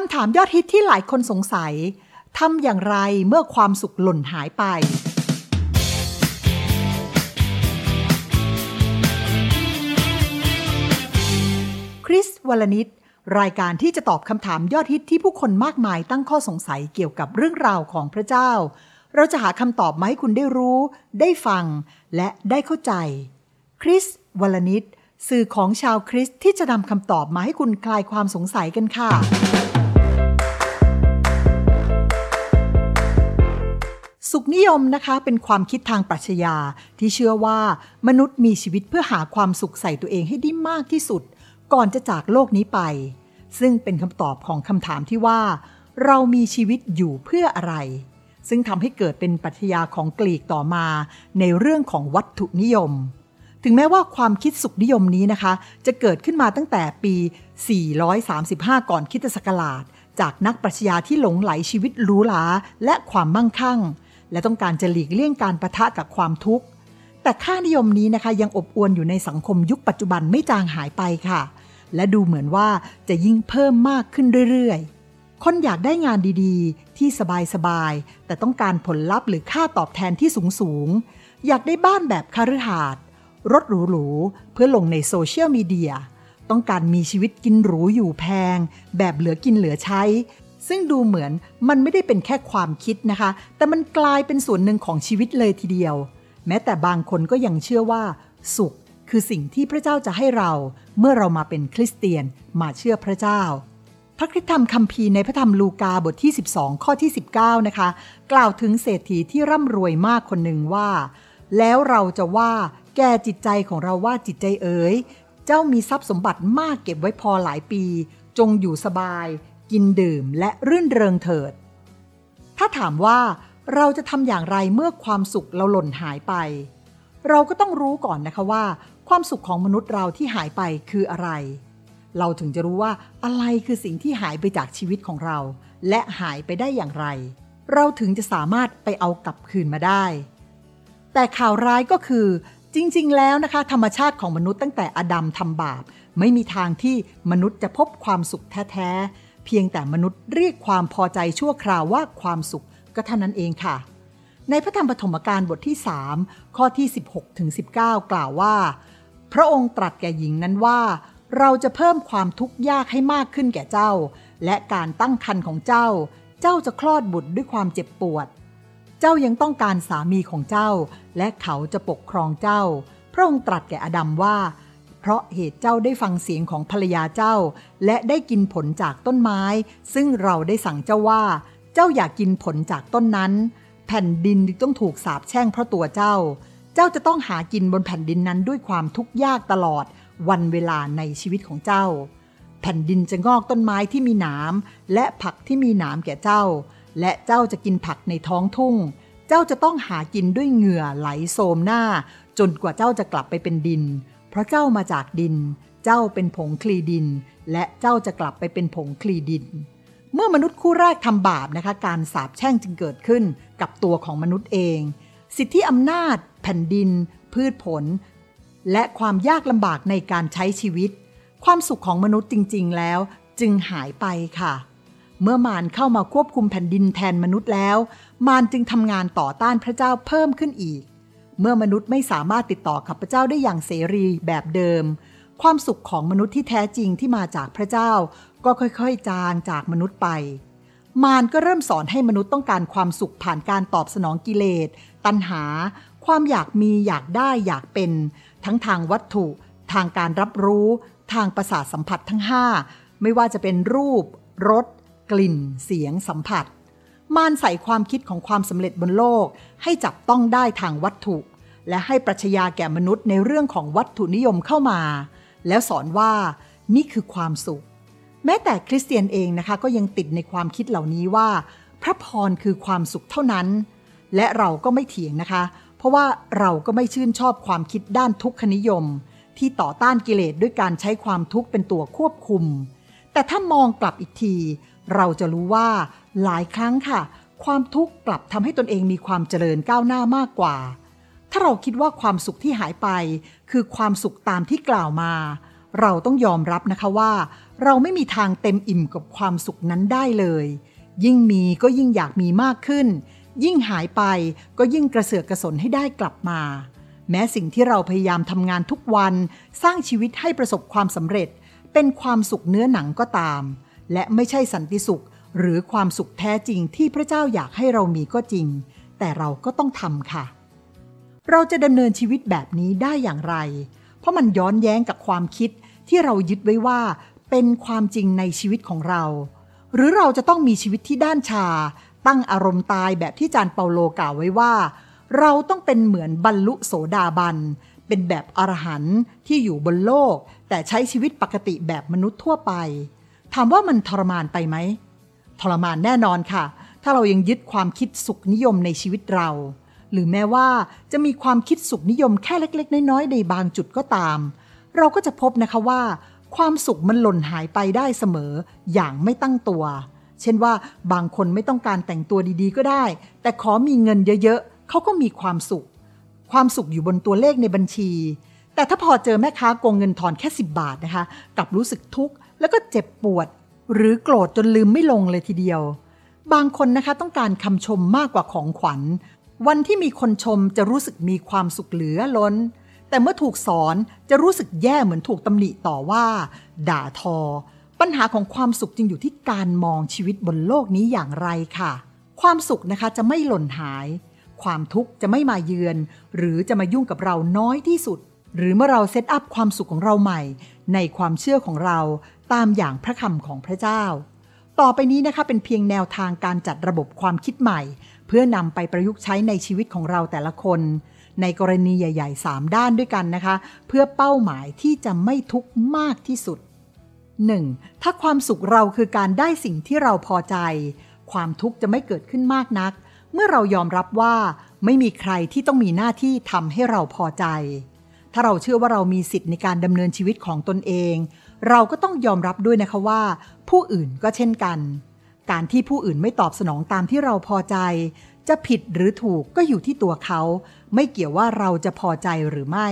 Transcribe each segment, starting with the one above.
คำถามยอดฮิตที่หลายคนสงสัยทำอย่างไรเมื่อความสุขหล่นหายไป คริสวลนิดรายการที่จะตอบคำถามยอดฮิตที่ผู้คนมากมายตั้งข้อสงสัยเกี่ยวกับเรื่องราวของพระเจ้า เราจะหาคำตอบมาให้คุณได้รู้ ได้ฟัง และได้เข้าใจ คริสวลนิดสื่อของชาวคริสต์ที่จะนำคำตอบมาให้คุณคลายความสงสัยกันค่ะ สุขนิยมนะคะเป็นความคิดทางปรัชญาที่เชื่อว่ามนุษย์มีชีวิตเพื่อหาความสุขใส่ตัวเองให้ได้มากที่สุด ก่อนจะจากโลกนี้ไป ซึ่งเป็นคำตอบของคำถามที่ว่า เรามีชีวิตอยู่เพื่ออะไร ซึ่งทำให้เกิดเป็นปรัชญาของกรีกต่อมา ในเรื่องของวัตถุนิยม ถึงแม้ว่าความคิดสุขนิยมนี้นะคะ จะเกิดขึ้นมาตั้งแต่ปี 435 ก่อนคริสตศักราชจากนักปรัชญาที่หลงไหลชีวิตหรูหราและความมั่งคั่ง และต้องการจะหลีกเลี่ยงการประทะกับความทุกข์ แต่ค่านิยมนี้นะคะยังอบอวลอยู่ในสังคมยุคปัจจุบันไม่จางหายไปค่ะ และดูเหมือนว่าจะยิ่งเพิ่มมากขึ้นเรื่อยๆ คนอยากได้งานดีๆ ที่สบายๆ แต่ต้องการผลลัพธ์หรือค่าตอบแทนที่สูงๆ อยากได้บ้านแบบคาฤหาสน์รถหรูๆ เพื่อลงในโซเชียลมีเดียต้องการมีชีวิตกินหรูอยู่แพง แบบเหลือกินเหลือใช้ ซึ่งดูเหมือนมันไม่ได้เป็นแค่ความคิดนะคะ แต่มันกลายเป็นส่วนหนึ่งของชีวิตเลยทีเดียว แม้แต่บางคนก็ยังเชื่อว่า สุขคือสิ่งที่พระเจ้าจะให้เราเมื่อเรามาเป็นคริสเตียนมาเชื่อพระเจ้า พระคริสตธรรมคัมภีร์ในพระธรรมลูกาบทที่ 12 ข้อที่ 19 นะคะ กล่าวถึงเศรษฐีที่ร่ำรวยมากคนหนึ่งว่า แล้วเราจะว่าแก่จิตใจของเราว่าจิตใจเอ๋ย เจ้ามีทรัพย์สมบัติมากเก็บไว้พอหลายปี จงอยู่สบาย กินดื่มและรื่นเริงเถิด ถ้าถามว่าเราจะทำอย่างไรเมื่อความสุขเราหล่นหายไป เราก็ต้องรู้ก่อนนะคะว่า ความสุขของมนุษย์เราที่หายไปคืออะไร เราถึงจะรู้ว่าอะไรคือสิ่งที่หายไปจากชีวิตของเรา และหายไปได้อย่างไร เราถึงจะสามารถไปเอากลับคืนมาได้ แต่ข่าวร้ายก็คือ จริง ๆ แล้วนะคะ ธรรมชาติของมนุษย์ตั้งแต่อดัมทำบาป ไม่มีทางที่มนุษย์จะพบความสุขแท้ๆ เพียงแต่มนุษย์เรียกความพอใจชั่วคราวว่าความสุขก็เท่านั้นเองค่ะ ในพระธรรมปฐมกาลบทที่ 3 ข้อที่ 16ถึง19 กล่าวว่า พระองค์ตรัสแก่หญิงนั้นว่า เราจะเพิ่มความทุกข์ยากให้มากขึ้นแก่เจ้า และการตั้งครรภ์ของเจ้า เจ้าจะคลอดบุตรด้วยความเจ็บปวด เจ้ายังต้องการสามีของเจ้า และเขาจะปกครองเจ้า พระองค์ตรัสแก่อดัมว่า เพราะเหตุเจ้าได้ฟังเสียงของภรรยาเจ้า และได้กินผลจากต้นไม้ ซึ่งเราได้สั่งเจ้าว่า เจ้าอยากกินผลจากต้นนั้น แผ่นดินต้องถูกสาปแช่งเพราะตัวเจ้า เจ้าจะต้องหากินบนแผ่นดินนั้นด้วยความทุกข์ยากตลอดวันเวลาในชีวิตของเจ้า แผ่นดินจะงอกต้นไม้ที่มีหนามและผักที่มีหนามแก่เจ้า และเจ้าจะกินผักในท้องทุ่ง เจ้าจะต้องหากินด้วยเหงื่อไหลโสมหน้า จนกว่าเจ้าจะกลับไปเป็นดิน เพราะเจ้ามาจากดิน เจ้าเป็นผงคลีดิน และเจ้าจะกลับไปเป็นผงคลีดิน เมื่อมนุษย์คู่แรกทำบาปนะคะ การสาปแช่งจึงเกิดขึ้นกับตัวของมนุษย์เอง สิทธิอำนาจ แผ่นดิน พืชผล และความยากลำบากในการใช้ชีวิต ความสุขของมนุษย์จริง ๆ แล้ว จึงหายไปค่ะเมื่อมารเข้ามาควบคุมแผ่นดินแทนมนุษย์แล้ว มารจึงทำงานต่อต้านพระเจ้าเพิ่มขึ้นอีก เมื่อมนุษย์ไม่สามารถติดต่อกับพระเจ้าได้อย่างเสรีแบบเดิม ความสุขของมนุษย์ที่แท้จริงที่มาจากพระเจ้า ก็ค่อยๆ จางจากมนุษย์ไป มารก็เริ่มสอนให้มนุษย์ต้องการความสุขผ่านการตอบสนองกิเลส ตัณหา ความอยากมีอยากได้อยากเป็น ทั้งทางวัตถุ ทางการรับรู้ ทางประสาทสัมผัสทั้ง 5 ไม่ว่าจะเป็นรูปรสกลิ่น เสียงสัมผัส มารใส่ความคิดของความสำเร็จบนโลก ให้จับต้องได้ทางวัตถุ และให้ปรัชญาแก่มนุษย์ในเรื่องของวัตถุนิยมเข้ามา แล้วสอนว่านี่คือความสุข แม้แต่คริสเตียนเองนะคะก็ยังติดในความคิดเหล่านี้ว่า พระพรคือความสุขเท่านั้น และเราก็ไม่เถียงนะคะ เพราะว่าเราก็ไม่ชื่นชอบความคิดด้านทุกขนิยม ที่ต่อต้านกิเลสด้วยการใช้ความทุกข์เป็นตัวควบคุม แต่ถ้ามองกลับอีกที เราจะรู้ว่า หลายครั้งค่ะ ความทุกข์กลับทำให้ตนเองมีความเจริญก้าวหน้ามากกว่า ถ้าเราคิดว่าความสุขที่หายไป คือความสุขตามที่กล่าวมา เราต้องยอมรับนะคะว่า เราไม่มีทางเต็มอิ่มกับความสุขนั้นได้เลย ยิ่งมีก็ยิ่งอยากมีมากขึ้น ยิ่งหายไปก็ยิ่งกระเสือกกระสนให้ได้กลับมา แม้สิ่งที่เราพยายามทำงานทุกวัน สร้างชีวิตให้ประสบความสำเร็จ เป็นความสุขเนื้อหนังก็ตาม และไม่ใช่สันติสุข หรือความสุขแท้จริงที่พระเจ้าอยากให้เรามีก็จริง แต่เราก็ต้องทำค่ะ เราจะดำเนินชีวิตแบบนี้ได้อย่างไร เพราะมันย้อนแย้งกับความคิดที่เรายึดไว้ว่า เป็นความจริงในชีวิตของเรา หรือเราจะต้องมีชีวิตที่ด้านชา ตั้งอารมณ์ตายแบบที่จานเปาโลกล่าวไว้ว่า เราต้องเป็นเหมือนบรรลุโสดาบันเป็นแบบอรหันต์ที่อยู่บนโลก แต่ใช้ชีวิตปกติแบบมนุษย์ทั่วไป ถามว่ามันทรมานไปไหม ทรมานแน่นอนค่ะ ถ้าเรายังยึดความคิดสุขนิยมในชีวิตเรา หรือแม้ว่าจะมีความคิดสุขนิยมแค่เล็ก ๆ น้อยๆในบางจุดก็ตาม เราก็จะพบนะคะว่า ความสุขมันหล่นหายไปได้เสมออย่างไม่ตั้งตัว เช่นว่าบางคนไม่ต้องการแต่งตัวดีๆ ก็ได้ แต่ขอมีเงินเยอะๆเขาก็มีความสุข ความสุขอยู่บนตัวเลขในบัญชี แต่ถ้าพอเจอแม่ค้าโกงเงินทอนแค่ 10 บาทนะคะกลับรู้สึกทุกข์แล้วก็เจ็บปวด หรือโกรธจนลืมไม่ลงเลยทีเดียว บางคนนะคะต้องการคำชมมากกว่าของขวัญ วันที่มีคนชมจะรู้สึกมีความสุขเหลือล้น แต่เมื่อถูกสอนจะรู้สึกแย่เหมือนถูกตำหนิต่อว่า ด่าทอ ปัญหาของความสุขจึงอยู่ที่การมองชีวิตบนโลกนี้อย่างไรค่ะ ความสุขนะคะจะไม่หล่นหาย ความทุกข์จะไม่มาเยือน หรือจะมายุ่งกับเราน้อยที่สุดหรือเมื่อเราเซตอัพความสุขของเราใหม่ ในความเชื่อของเรา ตามอย่างพระคำของพระเจ้า ต่อไปนี้นะคะเป็นเพียงแนวทางการจัดระบบความคิดใหม่ เพื่อนำไปประยุกต์ใช้ในชีวิตของเราแต่ละคน ในกรณีใหญ่ ๆ 3 ด้านด้วยกันนะคะ เพื่อเป้าหมายที่จะไม่ทุกข์มากที่สุด 1. ถ้าความสุขเราคือการได้สิ่งที่เราพอใจ ความทุกข์จะไม่เกิดขึ้นมากนัก เมื่อเรายอมรับว่าไม่มีใครที่ต้องมีหน้าที่ทำให้เราพอใจ ถ้าเราเชื่อว่าเรามีสิทธิ์ในการดำเนินชีวิตของตนเอง เราก็ต้องยอมรับด้วยนะคะว่า ผู้อื่นก็เช่นกัน การที่ผู้อื่นไม่ตอบสนองตามที่เราพอใจ จะผิดหรือถูกก็อยู่ที่ตัวเขา ไม่เกี่ยวว่าเราจะพอใจหรือไม่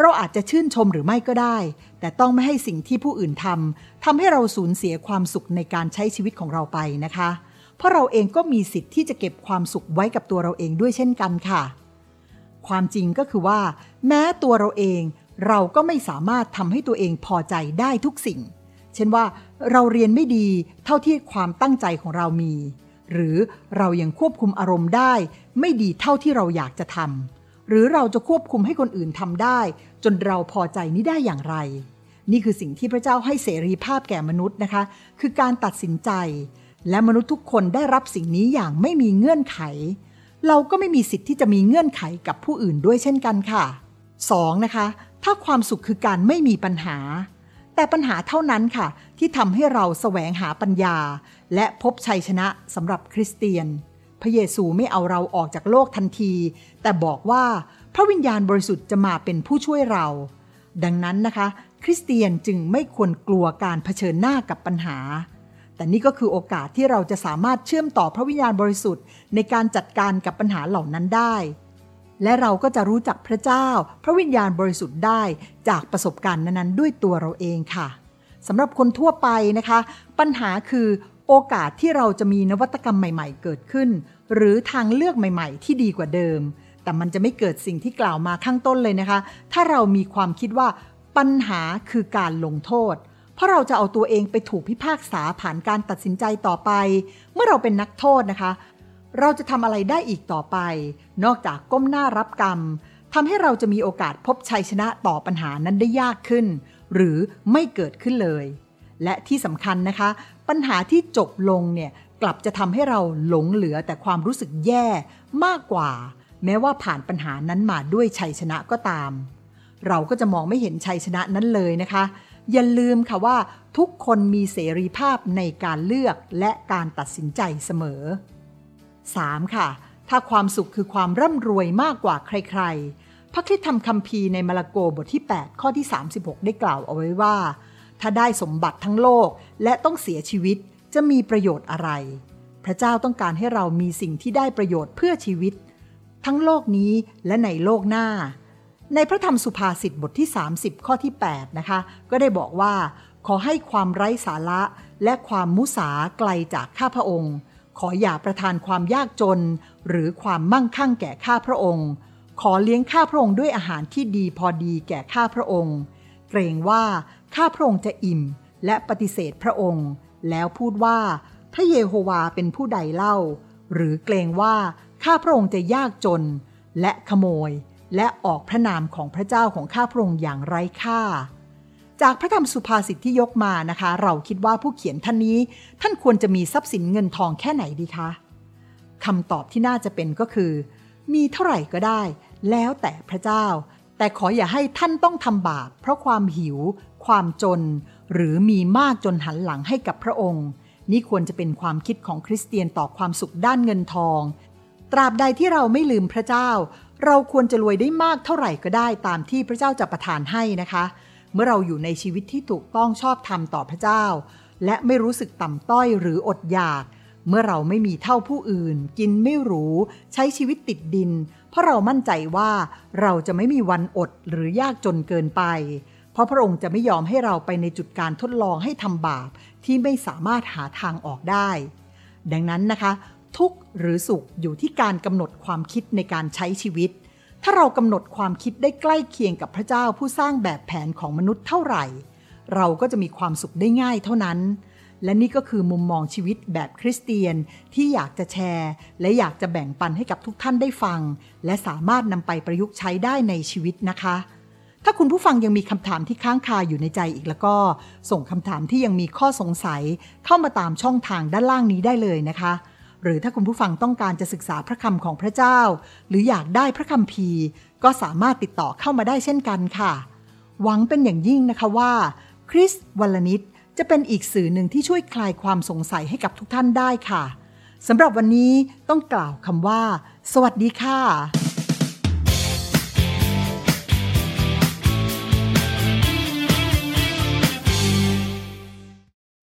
เราอาจจะชื่นชมหรือไม่ก็ได้ แต่ต้องไม่ให้สิ่งที่ผู้อื่นทำทำให้เราสูญเสียความสุขในการใช้ชีวิตของเราไปนะคะ เพราะเราเองก็มีสิทธิ์ที่จะเก็บความสุขไว้กับตัวเราเองด้วยเช่นกันค่ะ ความจริงก็คือว่า แม้ตัวเราเองเราก็ไม่สามารถทำให้ตัวเองพอใจได้ทุกสิ่ง เช่นว่าเราเรียนไม่ดีเท่าที่ความตั้งใจของเรามี หรือเรายังควบคุมอารมณ์ได้ ไม่ดีเท่าที่เราอยากจะทำหรือเราจะควบคุมให้คนอื่นทำได้ จนเราพอใจนี้ได้อย่างไร นี่คือสิ่งที่พระเจ้าให้เสรีภาพแก่มนุษย์นะคะ คือการตัดสินใจ และมนุษย์ทุกคนได้รับสิ่งนี้อย่างไม่มีเงื่อนไข เราก็ไม่มีสิทธิ์ที่จะมีเงื่อนไขกับผู้อื่นด้วยเช่นกันค่ะ 2. นะคะ ถ้าความสุขคือการไม่มีปัญหา แต่ปัญหาเท่านั้นค่ะ ที่ทำให้เราแสวงหาปัญญา และพบชัยชนะสำหรับคริสเตียน พระเยซูไม่เอาเราออกจากโลกทันที แต่บอกว่าพระวิญญาณบริสุทธิ์จะมาเป็นผู้ช่วยเรา ดังนั้นนะคะ คริสเตียนจึงไม่ควรกลัวการเผชิญหน้ากับปัญหา แต่นี่ก็คือโอกาสที่เราจะสามารถเชื่อมต่อพระวิญญาณบริสุทธิ์ ในการจัดการกับปัญหาเหล่านั้นได้ และเราก็จะรู้จักพระเจ้า พระวิญญาณบริสุทธิ์ได้จากประสบการณ์นั้นๆ ด้วยตัวเราเองค่ะสำหรับคนทั่วไปนะคะ ปัญหาคือโอกาสที่เราจะมีนวัตกรรมใหม่ ๆ เกิดขึ้น หรือทางเลือกใหม่ ๆ ที่ดีกว่าเดิม แต่มันจะไม่เกิดสิ่งที่กล่าวมาข้างต้นเลยนะคะ ถ้าเรามีความคิดว่าปัญหาคือการลงโทษ ราะเราจะเอาตัวเองไปถูกพิพากษาผ่านการตัดสินใจต่อไป เมื่อเราเป็นนักโทษนะคะ เราจะทำอะไรได้อีกต่อไป นอกจากก้มหน้ารับกรรมทำให้เราจะมีโอกาสพบชัยชนะต่อปัญหานั้นได้ยากขึ้น หรือไม่เกิดขึ้นเลย และที่สำคัญนะคะ ปัญหาที่จบลงเนี่ยกลับจะทำให้เราหลงเหลือแต่ความรู้สึกแย่มากกว่า แม้ว่าผ่านปัญหานั้นมาด้วยชัยชนะก็ตาม เราก็จะมองไม่เห็นชัยชนะนั้นเลยนะคะ อย่าลืมค่ะว่าทุกคนมีเสรีภาพในการเลือกและการตัดสินใจเสมอ 3. ค่ะ ถ้าความสุขคือความร่ำรวยมากกว่าใครๆ พระคริสธรรมคัมภีร์ในมาระโกบทที่ 8 ข้อที่ 36 ได้กล่าวเอาไว้ว่า ถ้าได้สมบัติทั้งโลกและต้องเสียชีวิตจะมีประโยชน์อะไร พระเจ้าต้องการให้เรามีสิ่งที่ได้ประโยชน์เพื่อชีวิต ทั้งโลกนี้และในโลกหน้า ในพระธรรมสุภาษิตบทที่ 30 ข้อที่ 8 นะคะ ก็ได้บอกว่า ขอให้ความไร้สาระและความมุสาไกลจากข้าพระองค์ ขออย่าประทานความยากจน หรือความมั่งคั่งแก่ข้าพระองค์ ขอเลี้ยงข้าพระองค์ด้วยอาหารที่ดีพอดีแก่ข้าพระองค์ เกรงว่าข้าพระองค์จะอิ่มและปฏิเสธพระองค์ แล้วพูดว่า พระเยโฮวาเป็นผู้ใดเล่า หรือเกรงว่าข้าพระองค์จะยากจน และขโมย และออกพระนามของพระเจ้าของข้าพระองค์อย่างไร้ค่า จากพระธรรมสุภาษิตที่ยกมานะคะ เราคิดว่าผู้เขียนท่านนี้ ท่านควรจะมีทรัพย์สินเงินทองแค่ไหนดีคะคำตอบที่น่าจะเป็นก็คือ มีเท่าไหร่ก็ได้ แล้วแต่พระเจ้า แต่ขออย่าให้ท่านต้องทำบาปเพราะความหิว ความจน หรือมีมากจนหันหลังให้กับพระองค์ นี่ควรจะเป็นความคิดของคริสเตียนต่อความสุขด้านเงินทอง ตราบใดที่เราไม่ลืมพระเจ้า เราควรจะรวยได้มากเท่าไหร่ก็ได้ตามที่พระเจ้าจะประทานให้นะคะ เมื่อเราอยู่ในชีวิตที่ถูกต้องชอบธรรมต่อพระเจ้า และไม่รู้สึกต่ำต้อยหรืออดอยาก เมื่อเราไม่มีเท่าผู้อื่น กินไม่หรูใช้ชีวิตติดดิน เพราะเรามั่นใจว่าเราจะไม่มีวันอดหรือยากจนเกินไป เพราะพระองค์จะไม่ยอมให้เราไปในจุดการทดลองให้ทำบาปที่ไม่สามารถหาทางออกได้ ดังนั้นนะคะ ทุกข์หรือสุขอยู่ที่การกำหนดความคิดในการใช้ชีวิต ถ้าเรากำหนดความคิดได้ใกล้เคียงกับพระเจ้าผู้สร้างแบบแผนของมนุษย์เท่าไหร่ เราก็จะมีความสุขได้ง่ายเท่านั้น และนี่ก็คือมุมมองชีวิตแบบคริสเตียนที่อยากจะแชร์ และอยากจะแบ่งปันให้กับทุกท่านได้ฟัง และสามารถนำไปประยุกต์ใช้ได้ในชีวิตนะคะถ้าคุณผู้ฟังยังมีคำถามที่ค้างคาอยู่ในใจอีกแล้วก็ ส่งคำถามที่ยังมีข้อสงสัยเข้ามาตามช่องทางด้านล่างนี้ได้เลยนะคะ หรือถ้าคุณผู้ฟังต้องการจะศึกษาพระคำของพระเจ้า หรืออยากได้พระคำพีก็สามารถติดต่อเข้ามาได้เช่นกันค่ะ หวังเป็นอย่างยิ่งนะคะว่าคริสวัลนิตจะเป็นอีกสื่อหนึ่งที่ช่วยคลายความสงสัยให้กับทุกท่านได้ค่ะสำหรับวันนี้ต้องกล่าวคำว่า สวัสดีค่ะ